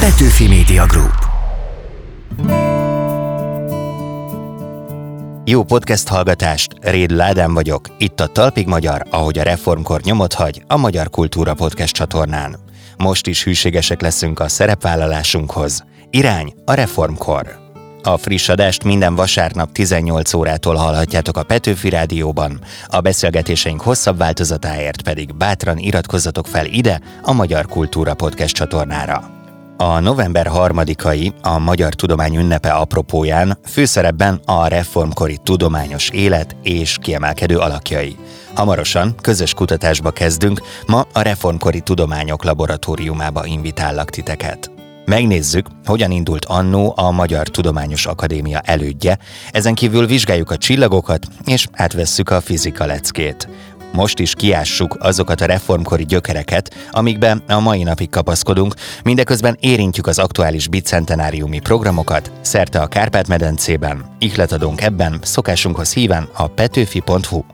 Petőfi Media Group. Jó podcast hallgatást, Réd Ládám vagyok, itt a Talpig Magyar, ahogy a reformkor nyomot hagy, a Magyar Kultúra Podcast csatornán. Most is hűségesek leszünk a szerepvállalásunkhoz. Irány a reformkor. A friss adást minden vasárnap 18 órától hallhatjátok a Petőfi Rádióban, a beszélgetéseink hosszabb változatáért pedig bátran iratkozzatok fel ide a Magyar Kultúra Podcast csatornára. A november harmadikai a Magyar Tudomány ünnepe apropóján főszerepben a reformkori tudományos élet és kiemelkedő alakjai. Hamarosan közös kutatásba kezdünk, ma a Reformkori Tudományok Laboratóriumába invitállak titeket. Megnézzük, hogyan indult annó a Magyar Tudományos Akadémia elődje, ezen kívül vizsgáljuk a csillagokat, és átvesszük a fizika leckét. Most is kiássuk azokat a reformkori gyökereket, amikben a mai napig kapaszkodunk, mindeközben érintjük az aktuális bicentenáriumi programokat szerte a Kárpát-medencében. Ihlet adunk ebben, szokásunkhoz híven a petőfi.hu.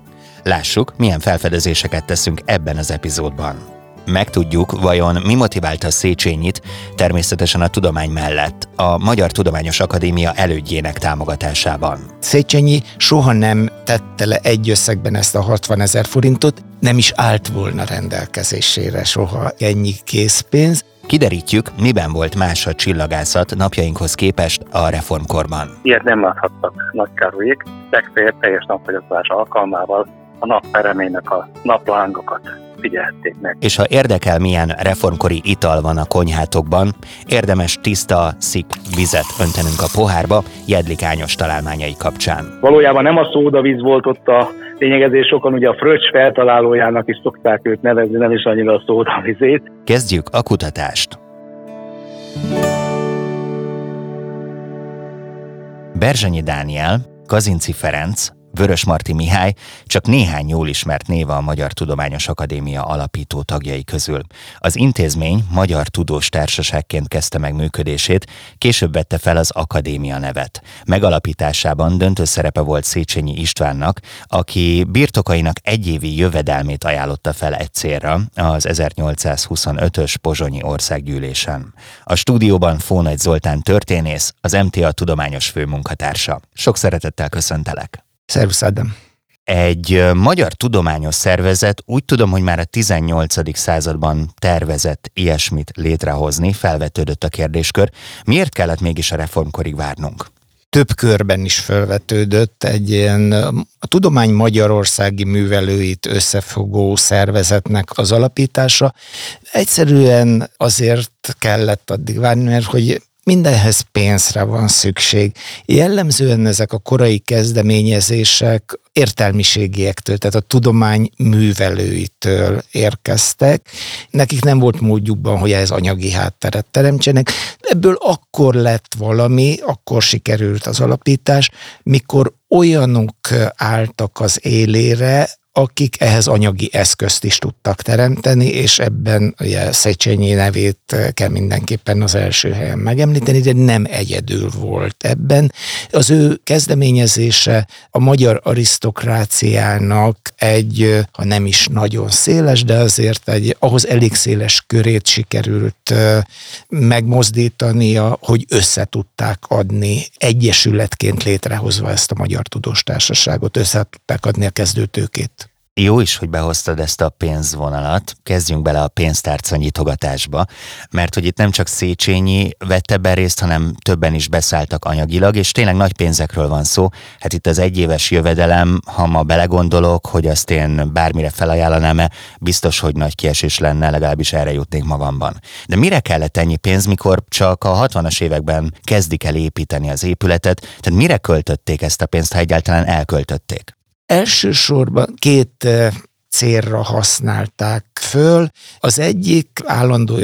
Lássuk, milyen felfedezéseket teszünk ebben az epizódban. Megtudjuk, vajon mi motiválta Széchenyit, természetesen a tudomány mellett, a Magyar Tudományos Akadémia elődjének támogatásában. Széchenyi soha nem tette le egy összegben ezt a 60 ezer forintot, nem is állt volna rendelkezésére soha ennyi készpénz. Kiderítjük, miben volt más a csillagászat napjainkhoz képest a reformkorban. Ilyet nem láthattak Nagy Károlyék, legfeljebb teljes napfogyasztás alkalmával a nappereménynek a naplángokat figyelték meg. És ha érdekel, milyen reformkori ital van a konyhátokban, érdemes tiszta, szik vizet öntenünk a pohárba jedlikányos találmányai kapcsán. Valójában nem a szódavíz volt ott a lényegezés, sokan ugye a fröccs feltalálójának is szokták őt nevezni, nem is annyira a szódavizét. Kezdjük a kutatást. Berzsenyi Dániel, Kazinci Ferenc, Vörös Marti Mihály csak néhány jól ismert néve a Magyar Tudományos Akadémia alapító tagjai közül. Az intézmény Magyar Tudós Társaságként kezdte meg működését, később vette fel az akadémia nevet. Megalapításában döntő szerepe volt Széchenyi Istvánnak, aki birtokainak egyévi jövedelmét ajánlotta fel egy célra az 1825-ös Pozsonyi országgyűlésen. A stúdióban Fónagy Zoltán történész, az MTA tudományos főmunkatársa. Sok szeretettel köszöntelek! Szervusz, Ádám! Egy magyar tudományos szervezet úgy tudom, hogy már a 18. században tervezett ilyesmit létrehozni, felvetődött a kérdéskör. Miért kellett mégis a reformkorig várnunk? több körben is felvetődött egy ilyen a tudomány magyarországi művelőit összefogó szervezetnek az alapítása. Egyszerűen azért kellett addig várni, mert hogy mindenhez pénzre van szükség. Jellemzően ezek a korai kezdeményezések értelmiségiektől, tehát a tudomány művelőitől érkeztek. Nekik nem volt módjukban, hogy ez anyagi hátteret teremtsenek. Ebből akkor lett valami, akkor sikerült az alapítás, mikor olyanok álltak az élére, akik ehhez anyagi eszközt is tudtak teremteni, és ebben ugye Szecsenyi nevét kell mindenképpen az első helyen megemlíteni, de nem egyedül volt ebben. Az ő kezdeményezése a magyar arisztokráciának egy, ha nem is nagyon széles, de azért egy ahhoz elég széles körét sikerült megmozdítania, hogy össze tudták adni egyesületként létrehozva ezt a Magyar Tudós Társaságot, össze tudták adni a kezdőtőkét. Jó is, hogy behoztad ezt a pénzvonalat. Kezdjünk bele a pénztárca nyitogatásba, mert hogy itt nem csak Széchenyi vette be részt, hanem többen is beszálltak anyagilag, és tényleg nagy pénzekről van szó. Hát itt az egyéves jövedelem, ha ma belegondolok, hogy azt én bármire felajánlanám biztos, hogy nagy kiesés lenne, legalábbis erre jutnék magamban. De mire kellett ennyi pénz, mikor csak a 60-as években kezdik el építeni az épületet, tehát mire költötték ezt a pénzt, ha egyáltalán elköltötték? Elsősorban két célra használták föl. Az egyik állandó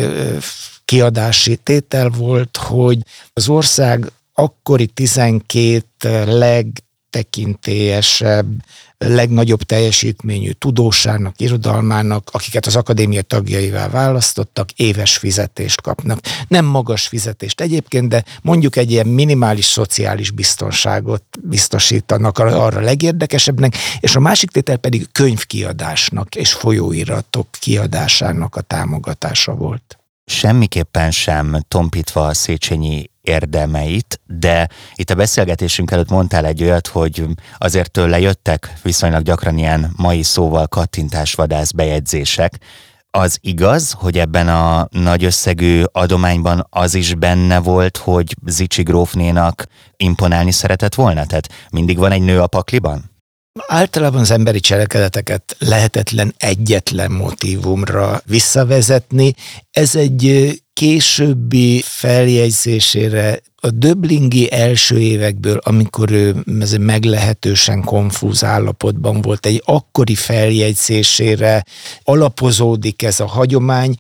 kiadási tétel volt, hogy az ország akkori 12 legtekintélyesebb legnagyobb teljesítményű tudósának, irodalmának, akiket az akadémia tagjaival választottak, éves fizetést kapnak. Nem magas fizetést egyébként, de mondjuk egy ilyen minimális szociális biztonságot biztosítanak arra legérdekesebbnek, és a másik tétel pedig könyvkiadásnak és folyóiratok kiadásának a támogatása volt. semmiképpen sem tompítva a Széchenyi érdemeit, de itt a beszélgetésünk előtt mondtál egy olyat, hogy azért tőle jöttek viszonylag gyakran ilyen mai szóval kattintásvadász bejegyzések. Az igaz, hogy ebben a nagy összegű adományban az is benne volt, hogy Zicsi grófnénak imponálni szeretett volna? Tehát mindig van egy nő a pakliban? Általában az emberi cselekedeteket lehetetlen egyetlen motivumra visszavezetni. Ez egy későbbi feljegyzésére a Döblingi első évekből, amikor ő ez meglehetősen konfúz állapotban volt, egy akkori feljegyzésére alapozódik ez a hagyomány,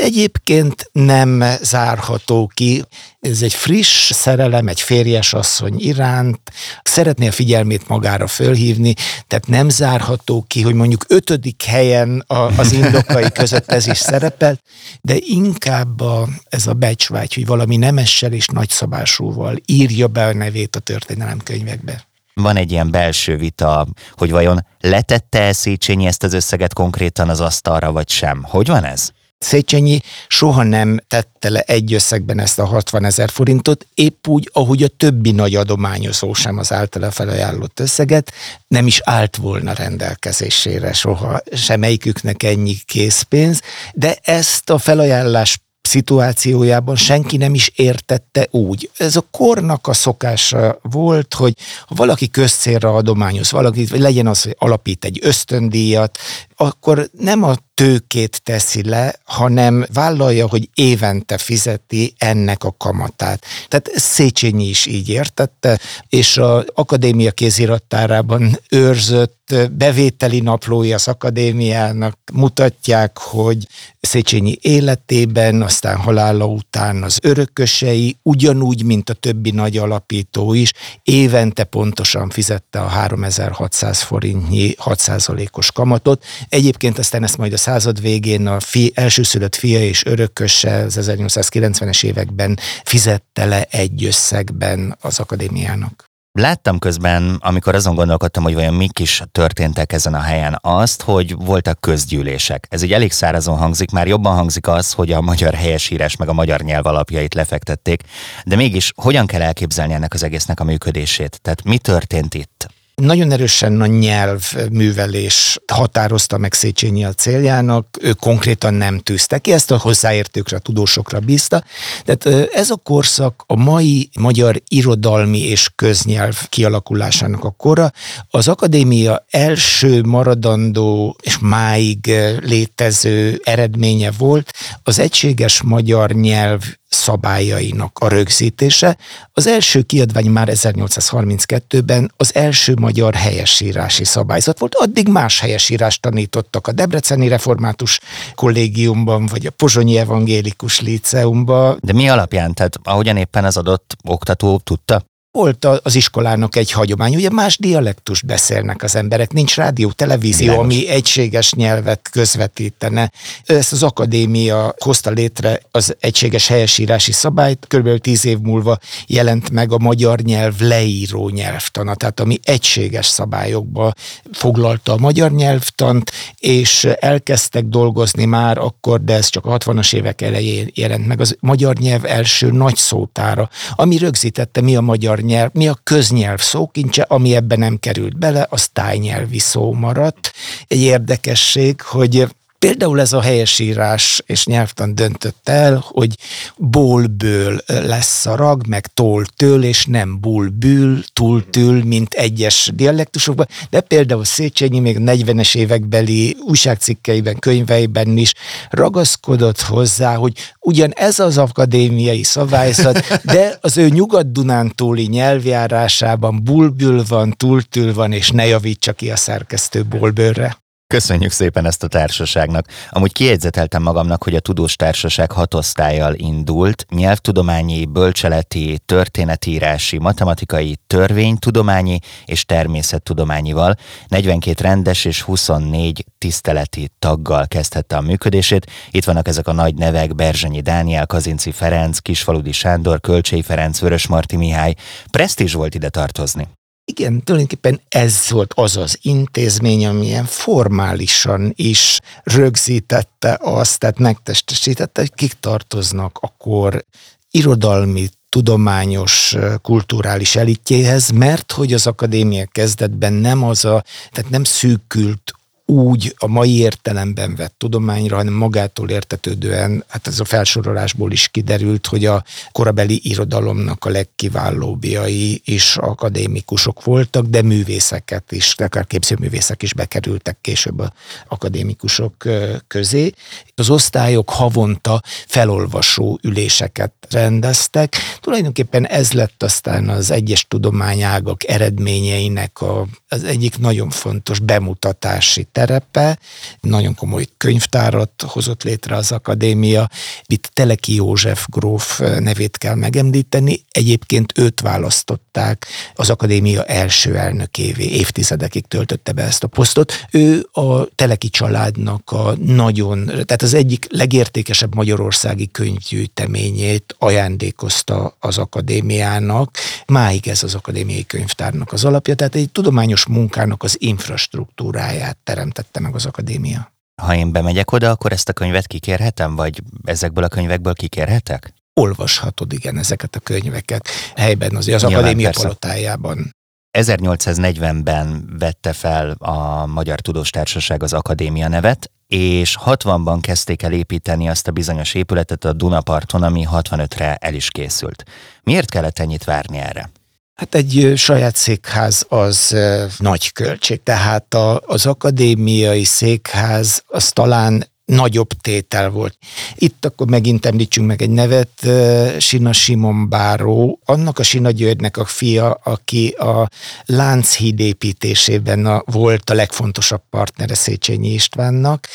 egyébként nem zárható ki. Ez egy friss szerelem, egy férjes asszony iránt, szeretné a figyelmét magára fölhívni, tehát nem zárható ki, hogy mondjuk ötödik helyen az indokai között ez is szerepel, de inkább a, ez a becsvágy, hogy valami nemessel és nagyszabásúval írja be a nevét a történelemkönyvekbe. Van egy ilyen belső vita, hogy vajon letette el Széchenyi ezt az összeget konkrétan az asztalra, vagy sem. Hogy van ez? Széchenyi soha nem tette le egy összegben ezt a 60 ezer forintot, épp úgy, ahogy a többi nagy adományozó sem az általa felajánlott összeget, nem is állt volna rendelkezésére soha semmelyiküknek ennyi készpénz, de ezt a felajánlás szituációjában senki nem is értette úgy. Ez a kornak a szokása volt, hogy ha valaki közcélra adományoz valakit, vagy legyen az, hogy alapít egy ösztöndíjat, akkor nem a tőkét teszi le, hanem vállalja, hogy évente fizeti ennek a kamatát. Tehát Széchenyi is így értette, és az akadémia kézirattárában őrzött bevételi naplói az akadémiának mutatják, hogy Széchenyi életében, aztán halála után az örökösei, ugyanúgy, mint a többi nagy alapító is, évente pontosan fizette a 3600 forintnyi 6%-os kamatot. Egyébként aztán ezt majd a század végén a fi, elsőszülött fia és örököse az 1890-es években fizette le egy összegben az akadémiának. Láttam közben, amikor azon gondolkodtam, hogy vajon mik is történtek ezen a helyen, azt, hogy voltak közgyűlések. Ez egy elég szárazon hangzik, már jobban hangzik az, hogy a magyar helyesírás meg a magyar nyelv alapjait lefektették, de mégis hogyan kell elképzelni ennek az egésznek a működését? Tehát mi történt itt? Nagyon erősen a nyelvművelés határozta meg Széchenyi a céljának, ő konkrétan nem tűzte ki, ezt a hozzáértőkre, a tudósokra bízta. Tehát ez a korszak a mai magyar irodalmi és köznyelv kialakulásának a kora. Az akadémia első maradandó és máig létező eredménye volt az egységes magyar nyelv szabályainak a rögzítése. Az első kiadvány már 1832-ben az első magyar helyesírási szabályzat volt. Addig más helyesírást tanítottak a Debreceni Református Kollégiumban, vagy a Pozsonyi Evangélikus Líceumban. De mi alapján? Tehát ahogyan éppen az adott oktató tudta? Volt az iskolának egy hagyomány, ugye más dialektus beszélnek az emberek, nincs rádió, televízió, Bilágos. ami egységes nyelvet közvetítene. Ezt az akadémia hozta létre az egységes helyesírási szabályt, kb. tíz év múlva jelent meg a magyar nyelv leíró nyelvtana, tehát ami egységes szabályokba foglalta a magyar nyelvtant, és elkezdtek dolgozni már akkor, de ez csak a 60-as évek elején jelent meg, az magyar nyelv első nagy szótára, ami rögzítette mi a magyar nyelv, mi a köznyelv szókincse, ami ebben nem került bele, az tájnyelvi szó maradt. Egy érdekesség, hogy Például ez a helyesírás és nyelvtan döntött el, hogy bólből lesz szarag, meg tól-től, és nem búl-bül, túl-tül, mint egyes dialektusokban, de például Széchenyi még 40-es évekbeli újságcikkeiben, könyveiben is ragaszkodott hozzá, hogy ugyan ez az akadémiai szabályzat, de az ő nyugat-dunántúli nyelvjárásában bulbül van, túltül van, és ne javítsa ki a szerkesztő bolbőrre. Köszönjük szépen ezt a társaságnak. Amúgy kiegyzeteltem magamnak, hogy a tudós társaság hat osztályjal indult, nyelvtudományi, bölcseleti, történetírási, matematikai, törvénytudományi és természettudományival, 42 rendes és 24 tiszteleti taggal kezdhette a működését. Itt vannak ezek a nagy nevek, Berzsenyi Dániel, Kazinci Ferenc, Kisfaludi Sándor, Kölcsei Ferenc, Vörös Marti Mihály. Presztízs volt ide tartozni. Igen, tulajdonképpen ez volt az az intézmény, amilyen formálisan is rögzítette azt, tehát megtestesítette, hogy kik tartoznak akkor irodalmi, tudományos, kulturális elitjéhez, mert hogy az akadémia kezdetben nem az a, tehát nem szűkült úgy a mai értelemben vett tudományra, hanem magától értetődően, hát ez a felsorolásból is kiderült, hogy a korabeli irodalomnak a legkiválóbbjai is akadémikusok voltak, de művészeket is, akár képzőművészek is bekerültek később a akadémikusok közé. Az osztályok havonta felolvasó üléseket rendeztek. Tulajdonképpen ez lett aztán az egyes tudományágak eredményeinek a, az egyik nagyon fontos bemutatási terepe, nagyon komoly könyvtárat hozott létre az akadémia. Itt Teleki József gróf nevét kell megemlíteni. Egyébként őt választották az akadémia első elnökévé, évtizedekig töltötte be ezt a posztot. Ő a Teleki családnak a nagyon, tehát az egyik legértékesebb magyarországi könyvgyűjteményét ajándékozta az akadémiának. Máig ez az akadémiai könyvtárnak az alapja, tehát egy tudományos munkának az infrastruktúráját terem teremtette meg az akadémia. Ha én bemegyek oda, akkor ezt a könyvet kikérhetem, vagy ezekből a könyvekből kikérhetek? Olvashatod, igen, ezeket a könyveket helyben, az, az Nyilván, akadémia persze. palotájában. 1840-ben vette fel a Magyar Tudós Társaság az akadémia nevet, és 60-ban kezdték el építeni azt a bizonyos épületet a Dunaparton, ami 65-re el is készült. Miért kellett ennyit várni erre? Hát egy saját székház az nagy költség, tehát a, az akadémiai székház az talán nagyobb tétel volt. Itt akkor megint említsünk meg egy nevet, Sina Simon Báró, annak a Sina Györgynek a fia, aki a Lánchíd építésében a, volt a legfontosabb partnere Széchenyi Istvánnak,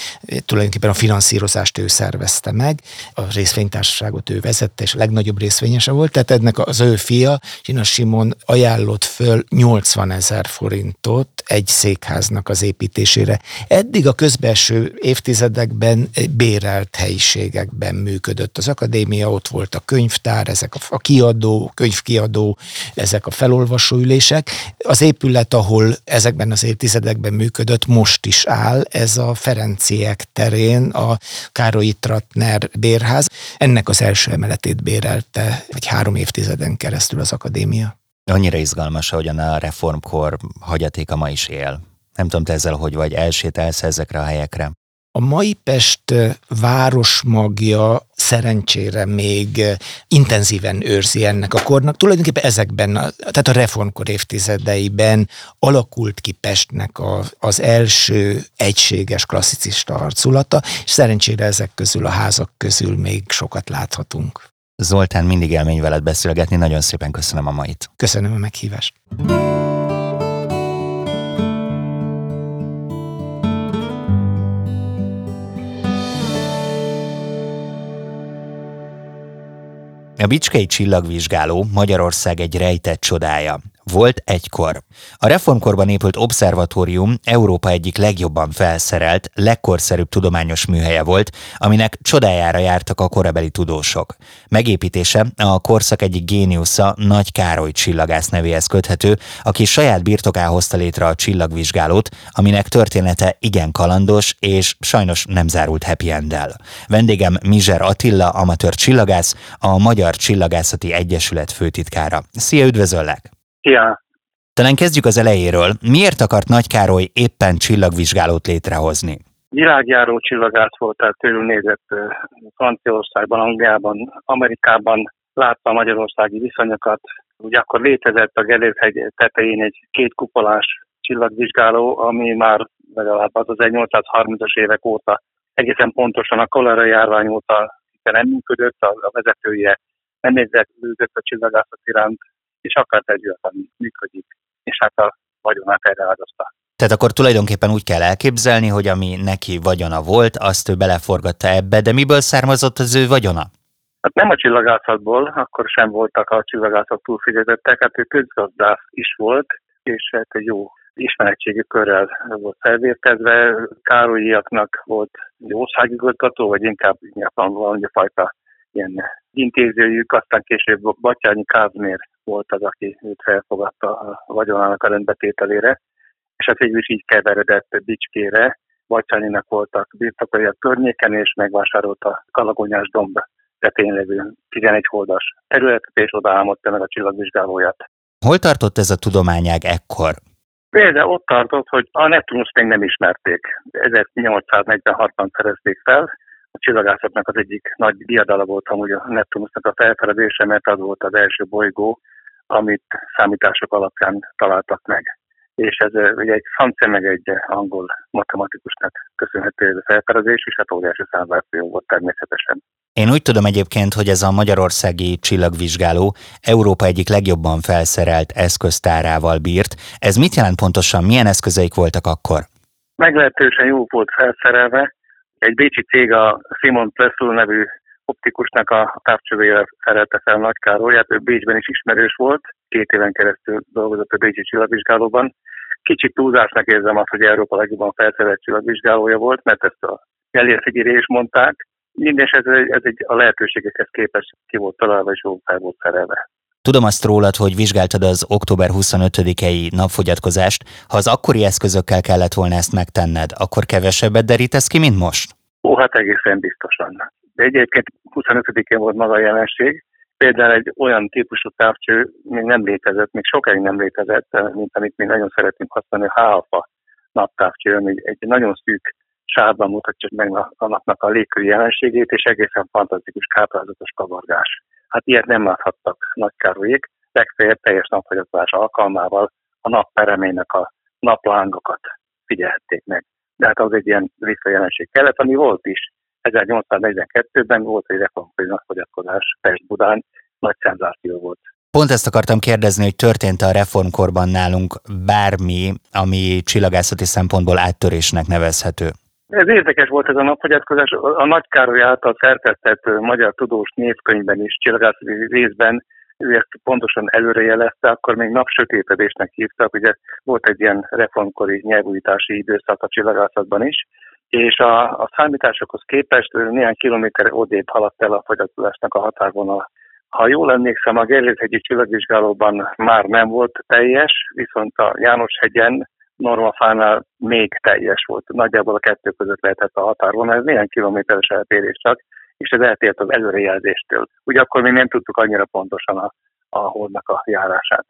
tulajdonképpen a finanszírozást ő szervezte meg, a részvénytársaságot ő vezette, és a legnagyobb részvényese volt, tehát ennek az ő fia, Sina Simon ajánlott föl 80 ezer forintot egy székháznak az építésére. Eddig a közbelső évtizedekben években bérelt helyiségekben működött az akadémia, ott volt a könyvtár, ezek a kiadó, könyvkiadó, ezek a felolvasóülések. Az épület, ahol ezekben az évtizedekben működött, most is áll, ez a Ferenciek terén a Károly Tratner bérház. Ennek az első emeletét bérelte egy három évtizeden keresztül az akadémia. Annyira izgalmas, ahogyan a reformkor hagyatéka ma is él. Nem tudom, te ezzel hogy vagy, elsétálsz ezekre a helyekre? A mai Pest városmagja szerencsére még intenzíven őrzi ennek a kornak. Tulajdonképpen ezekben, tehát a reformkor évtizedeiben alakult ki Pestnek a, az első egységes klasszicista arculata, és szerencsére ezek közül a házak közül még sokat láthatunk. Zoltán, mindig élmény veled beszélgetni, nagyon szépen köszönöm a mait. Köszönöm a meghívást. A Bicskei csillagvizsgáló Magyarország egy rejtett csodája. Volt egykor. A reformkorban épült obszervatórium Európa egyik legjobban felszerelt, legkorszerűbb tudományos műhelye volt, aminek csodájára jártak a korabeli tudósok. Megépítése a korszak egyik géniusza Nagy Károly csillagász nevéhez köthető, aki saját birtokához hozta létre a csillagvizsgálót, aminek története igen kalandos és sajnos nem zárult happy end-el. Vendégem Mizser Attila, amatőr csillagász, a Magyar Csillagászati Egyesület főtitkára. Szia, üdvözöllek! Szia! Talán kezdjük az elejéről. Miért akart Nagy Károly éppen csillagvizsgálót létrehozni? Világjáró csillagász volt, tehát körülnézett Franciaországban, Angliában, Amerikában, látta a magyarországi viszonyokat. Ugye akkor létezett a Gellérhegy tetején egy két kupolás csillagvizsgáló, ami már legalább az 1830-as évek óta egészen pontosan a kolera járvány óta nem működött, a, a vezetője nem érzett a csillagászat iránt, és akart egy olyat, ami működik, és hát a vagyonát erre áldozta. Tehát akkor tulajdonképpen úgy kell elképzelni, hogy ami neki vagyona volt, azt ő beleforgatta ebbe, de miből származott az ő vagyona? Hát nem a csillagászatból, akkor sem voltak a csillagászat túlfizetettek, hát ő közgazdász is volt, és hát egy jó ismeretségi körrel volt felvértezve. Károlyiaknak volt egy országigazgató, vagy inkább, inkább valami fajta ilyen intézőjük, aztán később Batyányi Kázmér volt az, aki őt felfogadta a vagyonának a rendbetételére, és hát végül is így keveredett Bicskére, Batyányinak voltak birtokai a környéken, és megvásárolta Kalagonyás domb tetén lévő 11 holdas területet, és oda álmodta meg a csillagvizsgálóját. Hol tartott ez a tudományág ekkor? Például ott tartott, hogy a Neptunus még nem ismerték. 1846-ban szerezték fel, a csillagászatnak az egyik nagy diadala volt amúgy a Neptunusnak a felfedezése, mert az volt az első bolygó, amit számítások alapján találtak meg. És ez ugye egy francia meg egy angol matematikusnak köszönhető ez a felfedezés, és hát óriási számvárció volt természetesen. Én úgy tudom egyébként, hogy ez a magyarországi csillagvizsgáló Európa egyik legjobban felszerelt eszköztárával bírt. Ez mit jelent pontosan? Milyen eszközeik voltak akkor? Meglehetősen jó volt felszerelve. Egy bécsi cég a Simon Plessel nevű optikusnak a távcsövével szerelte fel Nagy Károlyát, ő Bécsben is ismerős volt, két éven keresztül dolgozott a Bécsi csillagvizsgálóban. Kicsit túlzásnak érzem azt, hogy Európa legjobban felszerelt csillagvizsgálója volt, mert ezt a Gellérfigyiré is mondták, Mindés ez, ez egy a lehetőségekhez képest ki volt találva és jó fel volt szerelve. Tudom azt rólad, hogy vizsgáltad az október 25-i napfogyatkozást. Ha az akkori eszközökkel kellett volna ezt megtenned, akkor kevesebbet derítesz ki, mint most? Ó, hát egészen biztosan. De egyébként 25-én volt maga a jelenség. Például egy olyan típusú távcső még nem létezett, még sokáig nem létezett, mint amit mi nagyon szeretnénk használni, a HAFA naptávcső, ami egy nagyon szűk sárban mutatja meg a napnak a légköri jelenségét, és egészen fantasztikus káprázatos kavargás. Hát ilyet nem láthattak Nagykárolyék, legfeljebb teljes napfogyatkozás alkalmával a nap peremének a naplángokat figyelhették meg. De hát az egy ilyen visszajelenség kellett, ami volt is. 1842-ben volt egy reformkori napfogyatkozás Pest-Budán, nagy szenzáció volt. Pont ezt akartam kérdezni, hogy történt a reformkorban nálunk bármi, ami csillagászati szempontból áttörésnek nevezhető? Ez érdekes volt ez a napfogyatkozás. A Nagy Károly által szerkesztett magyar tudós névkönyvben is, csillagászati részben ő ezt pontosan előrejelezte, akkor még napsötétedésnek hívtak, ugye volt egy ilyen reformkori nyelvújítási időszak a csillagászatban is, és a, a számításokhoz képest néhány kilométer odébb haladt el a fogyatkozásnak a határvonal. Ha jól emlékszem, a Gerléthegyi csillagvizsgálóban már nem volt teljes, viszont a János hegyen normafánál még teljes volt. Nagyjából a kettő között lehetett a határvonal, ez néhány kilométeres eltérés csak, és ez eltért az előrejelzéstől. Ugye akkor még nem tudtuk annyira pontosan a, a holdnak a járását.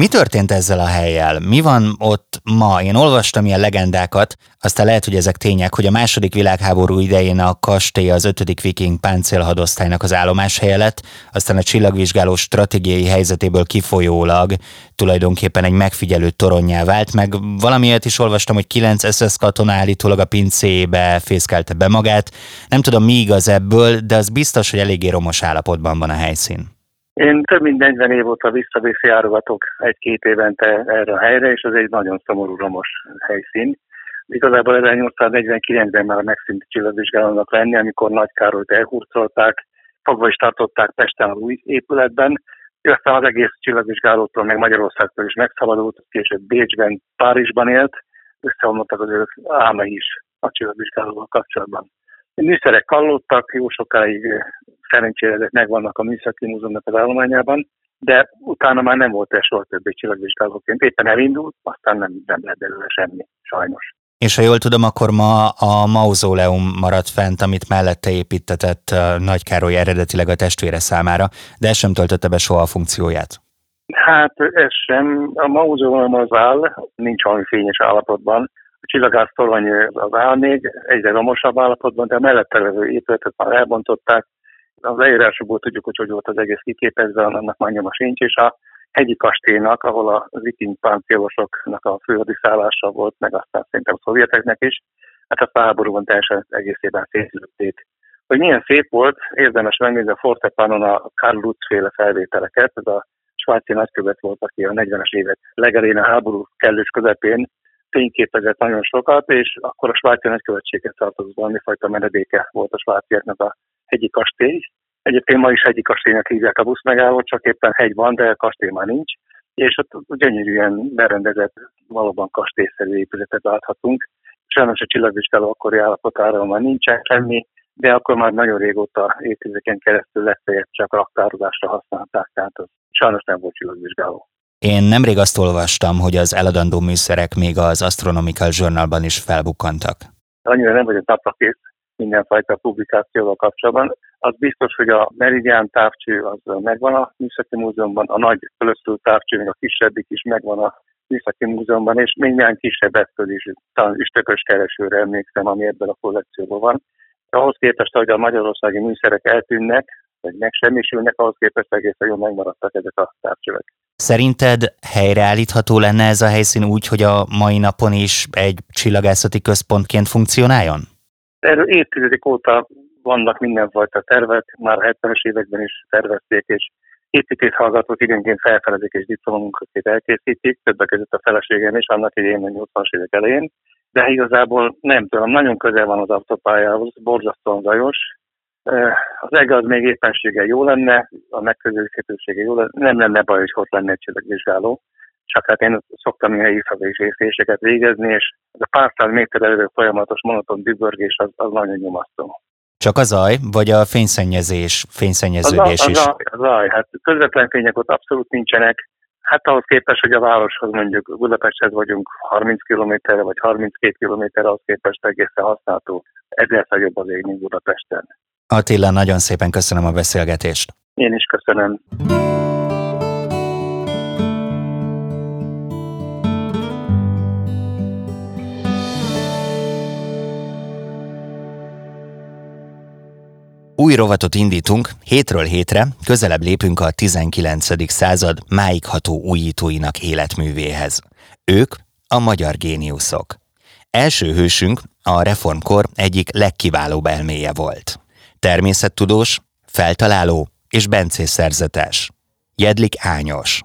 Mi történt ezzel a helyjel? Mi van ott ma? Én olvastam ilyen legendákat, aztán lehet, hogy ezek tények, hogy a második világháború idején a kastély az 5. viking páncélhadosztálynak az állomáshelye lett, aztán a csillagvizsgáló stratégiai helyzetéből kifolyólag tulajdonképpen egy megfigyelő toronyá vált, meg valamiért is olvastam, hogy 9 SS katona állítólag a pincébe fészkelte be magát. Nem tudom, mi igaz ebből, de az biztos, hogy eléggé romos állapotban van a helyszín. Én több mint 40 év óta vissza-vissza járogatok egy-két évente erre a helyre, és ez egy nagyon szomorú romos helyszín. Igazából 1849-ben már megszűnt csillagvizsgálónak lenni, amikor Nagy Károlyt elhurcolták, fogva is tartották Pesten az új épületben, ő aztán az egész csillagvizsgálótól, meg Magyarországtól is megszabadult, később Bécsben, Párizsban élt, összeomlottak az ő álmai is a csillagvizsgálóval kapcsolatban. Műszerek kallódtak, jó sokáig szerencsére ezek megvannak a Műszaki Múzeumnak az állományában, de utána már nem volt ez soha többé csillagvizsgálóként. Éppen elindult, aztán nem, nem lett belőle semmi, sajnos. És ha jól tudom, akkor ma a mauzóleum maradt fent, amit mellette építetett Nagy Károly eredetileg a testvére számára, de ez sem töltötte be soha a funkcióját. Hát ez sem. A mauzóleum az áll, nincs valami fényes állapotban. A csillagász torony az áll még, egyre romosabb állapotban, de a mellette levő épületet már elbontották, az leírásokból tudjuk, hogy hogy volt az egész kiképezve, annak már nyoma sincs, és a hegyi kastélynak, ahol a viking páncélosoknak a főhadiszállása volt, meg aztán szerintem a szovjeteknek is, hát a háborúban teljesen egészében szétlőtték. Hogy milyen szép volt, érdemes megnézni a Fortepanon a Karl Lutz féle felvételeket, ez a svájci nagykövet volt, aki a 40-es évek legelén a háború kellős közepén fényképezett nagyon sokat, és akkor a svájci nagykövetséget tartozott valami fajta menedéke volt a svájciaknak a hegyi kastély. Egyébként ma is hegyi kastélynak hívják a buszmegállót, csak éppen hegy van, de kastély már nincs. És ott gyönyörűen berendezett, valóban kastélyszerű épületet láthatunk. Sajnos a csillagvizsgáló akkori állapotára már nincsen semmi, de akkor már nagyon régóta évtizedeken keresztül legfeljebb csak raktározásra használták, tehát az sajnos nem volt csillagvizsgáló. Én nemrég azt olvastam, hogy az eladandó műszerek még az Astronomical Journalban is felbukkantak. Annyira nem vagyok naprakész mindenfajta publikációval kapcsolatban. Az biztos, hogy a Meridian távcső az megvan a Műszaki Múzeumban, a nagy fölössző távcső, még a kisebbik is megvan a Műszaki Múzeumban, és minden kisebb eszköz is, talán üstökös keresőre emlékszem, ami ebben a kollekcióban van. Ahhoz képest, hogy a magyarországi műszerek eltűnnek, vagy megsemmisülnek, ahhoz képest egészen jól megmaradtak ezek a távcsövek. Szerinted helyreállítható lenne ez a helyszín úgy, hogy a mai napon is egy csillagászati központként funkcionáljon? Erről évtizedek óta vannak mindenfajta tervek, már a 70-es években is tervezték, és építész hallgatók időnként felfedezik és diplomunkat elkészítik, többek között a feleségem is, annak idején a 80-as évek elején, de igazából nem tudom, nagyon közel van az autópályához, borzasztóan zajos, az ege az még éppenséggel jó lenne, a megközelíthetősége jó lenne, nem lenne baj, hogy ott lenne egy csillagvizsgáló. Csak hát én szoktam ilyen éjfagéséseket végezni, és ez a pár száz méter előre folyamatos monoton dübörgés az, az nagyon nyomasztó. Csak a zaj, vagy a fényszennyezés, fényszennyeződés a, is? A, a zaj, hát közvetlen fények ott abszolút nincsenek. Hát ahhoz képest, hogy a városhoz mondjuk Budapesthez vagyunk 30 km vagy 32 km, ahhoz képest egészen használható. Ezerszer jobb az ég, mint Budapesten. Attila, nagyon szépen köszönöm a beszélgetést. Én is köszönöm. Új rovatot indítunk, hétről hétre közelebb lépünk a 19. század máig ható újítóinak életművéhez. Ők a magyar géniuszok. Első hősünk a reformkor egyik legkiválóbb elméje volt. Természettudós, feltaláló és bencés szerzetes. Jedlik Ányos.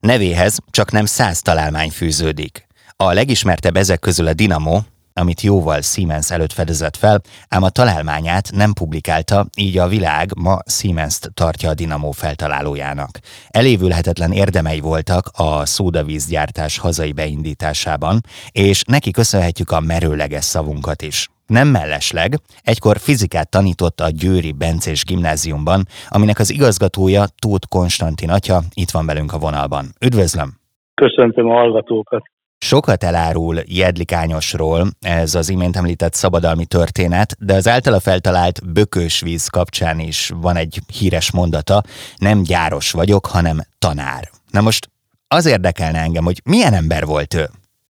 Nevéhez csak nem száz találmány fűződik. A legismertebb ezek közül a Dinamo, amit jóval Siemens előtt fedezett fel, ám a találmányát nem publikálta, így a világ ma Siemens-t tartja a Dinamo feltalálójának. Elévülhetetlen érdemei voltak a szódavízgyártás hazai beindításában, és neki köszönhetjük a merőleges szavunkat is. Nem mellesleg, egykor fizikát tanított a Győri Bencés gimnáziumban, aminek az igazgatója Tóth Konstantin atya itt van velünk a vonalban. Üdvözlöm! Köszöntöm a hallgatókat! Sokat elárul Jedlikányosról ez az imént említett szabadalmi történet, de az általa feltalált bökősvíz kapcsán is van egy híres mondata, nem gyáros vagyok, hanem tanár. Na most az érdekelne engem, hogy milyen ember volt ő?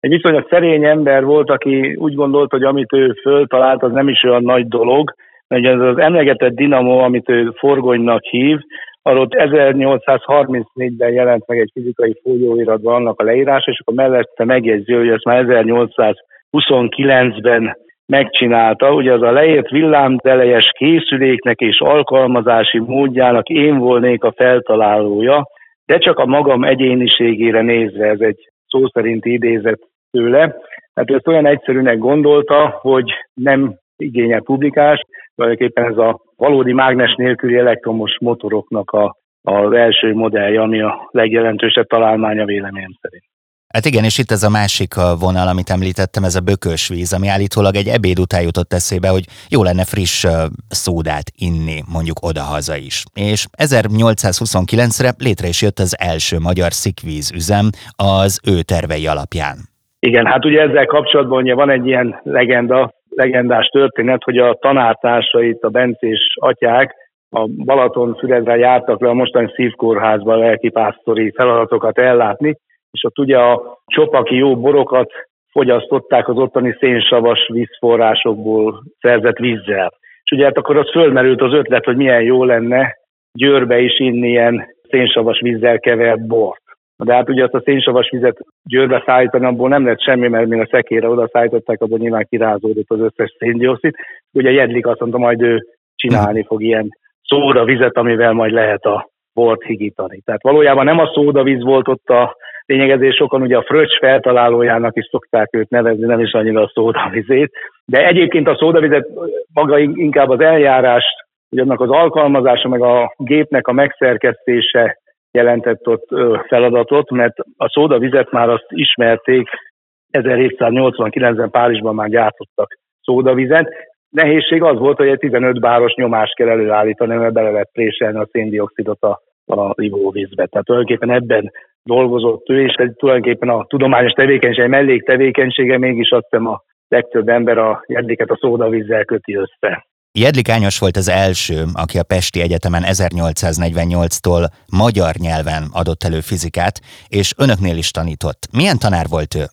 Egy viszonylag szerény ember volt, aki úgy gondolt, hogy amit ő föltalált, az nem is olyan nagy dolog, mert ez az emlegetett dinamo, amit ő forgonynak hív, arról 1834-ben jelent meg egy fizikai folyóiratban annak a leírása, és akkor mellette megjegyzi, hogy ezt már 1829-ben megcsinálta. Ugye az a leírt villámdelejes készüléknek és alkalmazási módjának én volnék a feltalálója, de csak a magam egyéniségére nézve, ez egy szó szerinti idézet tőle. Tehát ezt olyan egyszerűnek gondolta, hogy nem igényel publikást, tulajdonképpen ez a valódi mágnes nélküli elektromos motoroknak a, az első modellje, ami a legjelentősebb találmánya véleményem szerint. Hát igen, és itt ez a másik vonal, amit említettem, ez a bökös víz, ami állítólag egy ebéd után jutott eszébe, hogy jó lenne friss szódát inni, mondjuk odahaza is. És 1829-re létre is jött az első magyar szikvíz üzem az ő tervei alapján. Igen, hát ugye ezzel kapcsolatban ugye van egy ilyen legenda, legendás történet, hogy a tanártársait, a bencés atyák a Balaton Füredre jártak le a mostani szívkórházba lelkipásztori feladatokat ellátni, és ott ugye a csopaki jó borokat fogyasztották az ottani szénsavas vízforrásokból szerzett vízzel. És ugye hát akkor az fölmerült az ötlet, hogy milyen jó lenne Győrbe is inni ilyen szénsavas vízzel kevert bort. De hát ugye azt a szénsavas vizet Győrbe szállítani, abból nem lett semmi, mert még a szekére oda szállították, abból nyilván kirázódott az összes széndiokszid. Ugye Jedlik azt mondta, majd ő csinálni fog ilyen szóra vizet, amivel majd lehet a bort higítani. Tehát valójában nem a szódavíz volt ott a lényegezés, sokan ugye a fröccs feltalálójának is szokták őt nevezni, nem is annyira a szódavizét. De egyébként a szódavizet maga inkább az eljárást, hogy annak az alkalmazása, meg a gépnek a megszerkesztése jelentett ott feladatot, mert a szódavizet már azt ismerték, 1789-ben Párizsban már gyártottak szódavizet, nehézség az volt, hogy egy 15 báros nyomást kell előállítani, mert bele lehet préselni a széndiokszidot a, a ivóvízbe. Tehát tulajdonképpen ebben dolgozott ő, és egy, tulajdonképpen a tudományos tevékenység, mellék tevékenysége mégis azt hiszem a legtöbb ember a jedliket a szódavízzel köti össze. Jedlik Ányos volt az első, aki a Pesti Egyetemen 1848-tól magyar nyelven adott elő fizikát, és önöknél is tanított. Milyen tanár volt ő?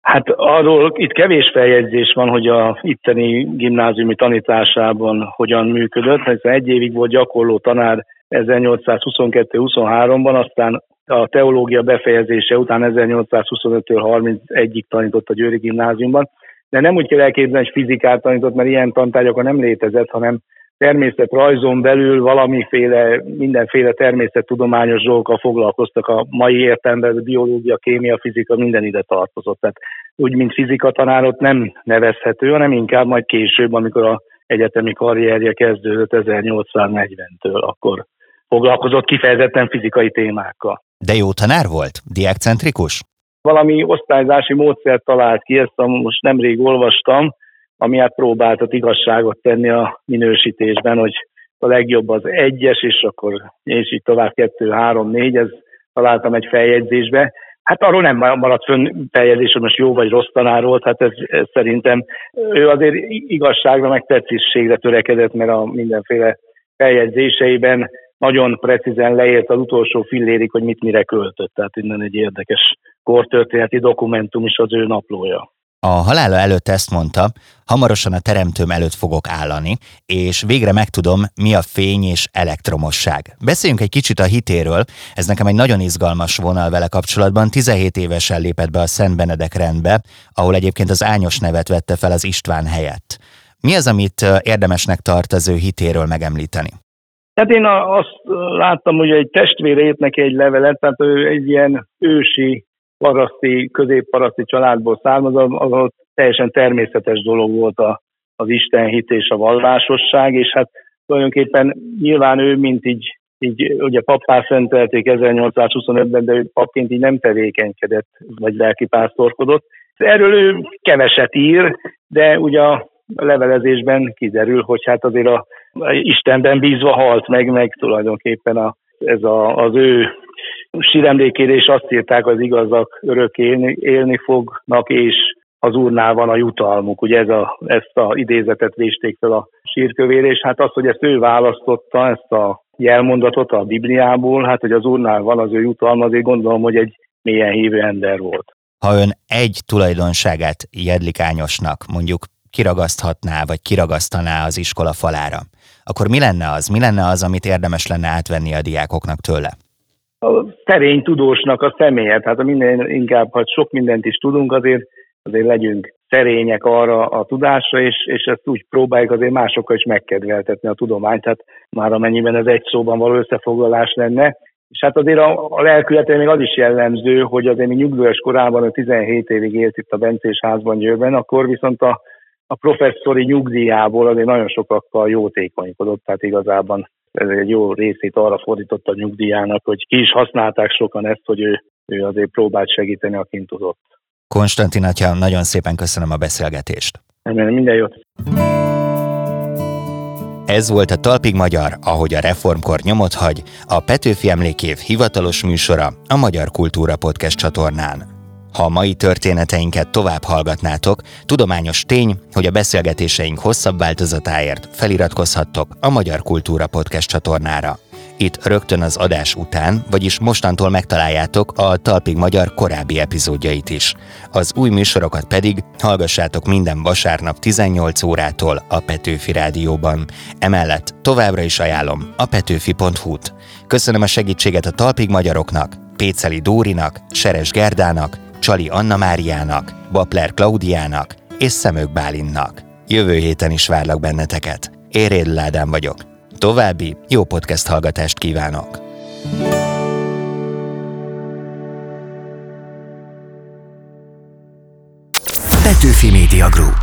Hát arról itt kevés feljegyzés van, hogy a itteni gimnáziumi tanításában hogyan működött. Ez egy évig volt gyakorló tanár 1822-23-ban, aztán a teológia befejezése után 1825-től 31-ig tanított a Győri gimnáziumban. De nem úgy kell elképzelni, hogy fizikát tanított, mert ilyen tantárgyakon nem létezett, hanem természetrajzon belül valamiféle, mindenféle természettudományos dolgokkal foglalkoztak. A mai értelemben a biológia, kémia, fizika minden ide tartozott. Tehát úgy, mint fizika tanárot nem nevezhető, hanem inkább majd később, amikor a egyetemi karrierje kezdődött 1840-től, akkor foglalkozott kifejezetten fizikai témákkal. De jó tanár volt? Diákcentrikus? Valami osztályzási módszert talált ki, ezt most nemrég olvastam, ami hát próbáltat igazságot tenni a minősítésben, hogy a legjobb az egyes, és akkor és így tovább kettő, három, négy, ez találtam egy feljegyzésbe. Hát arról nem maradt fönn feljegyzés, hogy most jó vagy rossz tanár volt, hát ez, ez szerintem ő azért igazságra, meg tetszésségre törekedett, mert a mindenféle feljegyzéseiben nagyon precízen leért az utolsó fillérig, hogy mit mire költött. Tehát innen egy érdekes kortörténeti dokumentum is az ő naplója. A halála előtt ezt mondta, hamarosan a teremtőm előtt fogok állani, és végre megtudom, mi a fény és elektromosság. Beszéljünk egy kicsit a hitéről, ez nekem egy nagyon izgalmas vonal vele kapcsolatban. 17 évesen lépett be a Szent Benedek rendbe, ahol egyébként az ányos nevet vette fel az István helyett. Mi az, amit érdemesnek tart az ő hitéről megemlíteni? Hát én azt láttam, hogy egy testvére írt neki egy levelet, tehát ő egy ilyen ősi paraszti, középparaszti családból származom, ahol teljesen természetes dolog volt a, az Isten hit és a vallásosság, és hát tulajdonképpen nyilván ő, mint így, így ugye pappá szentelték 1825-ben, de ő papként így nem tevékenykedett, vagy lelkipásztorkodott. Erről ő keveset ír, de ugye a levelezésben kiderül, hogy hát azért a Istenben bízva halt meg, meg tulajdonképpen a, ez a, az ő síremlékére is azt írták, az igazak örök élni, élni fognak, és az úrnál van a jutalmuk. Ugye ez a, ezt a idézetet vésték fel a sírkövére, és hát az, hogy ezt ő választotta, ezt a jelmondatot a Bibliából, hát hogy az úrnál van az ő jutalma, azért gondolom, hogy egy mélyen hívő ember volt. Ha ön egy tulajdonságát jedlikányosnak mondjuk kiragaszthatná, vagy kiragasztaná az iskola falára, akkor mi lenne az? Mi lenne az, amit érdemes lenne átvenni a diákoknak tőle? a szerény tudósnak a személye. Tehát minden, inkább, ha sok mindent is tudunk, azért, azért legyünk szerények arra a tudásra, és, és ezt úgy próbáljuk azért másokkal is megkedveltetni a tudományt, tehát már amennyiben ez egy szóban való összefoglalás lenne. És hát azért a, a lelkülete még az is jellemző, hogy azért mi nyugdíjas korában, a 17 évig élt itt a Bencés házban Győrben, akkor viszont a, a professzori nyugdíjából azért nagyon sokakkal jótékonykodott, tehát igazában ez egy jó részét arra fordította a nyugdíjának, hogy ki is használták sokan ezt, hogy ő, ő azért próbált segíteni, akin tudott. Konstantin atya, nagyon szépen köszönöm a beszélgetést. Minden jót. Ez volt a Talpig Magyar, ahogy a reformkor nyomot hagy, a Petőfi Emlékév hivatalos műsora a Magyar Kultúra Podcast csatornán. Ha a mai történeteinket tovább hallgatnátok, tudományos tény, hogy a beszélgetéseink hosszabb változatáért feliratkozhattok a Magyar Kultúra Podcast csatornára. Itt rögtön az adás után, vagyis mostantól megtaláljátok a Talpig Magyar korábbi epizódjait is. Az új műsorokat pedig hallgassátok minden vasárnap 18 órától a Petőfi Rádióban. Emellett továbbra is ajánlom a petőfi.hu-t. Köszönöm a segítséget a Talpig Magyaroknak, Péceli Dórinak, Seres Gerdának, Csali Anna Máriának, Bapler Klaudiának és Szemők Bálinnak. Jövő héten is várlak benneteket. Éréd Ládám vagyok. További jó podcast hallgatást kívánok! Petőfi Media Group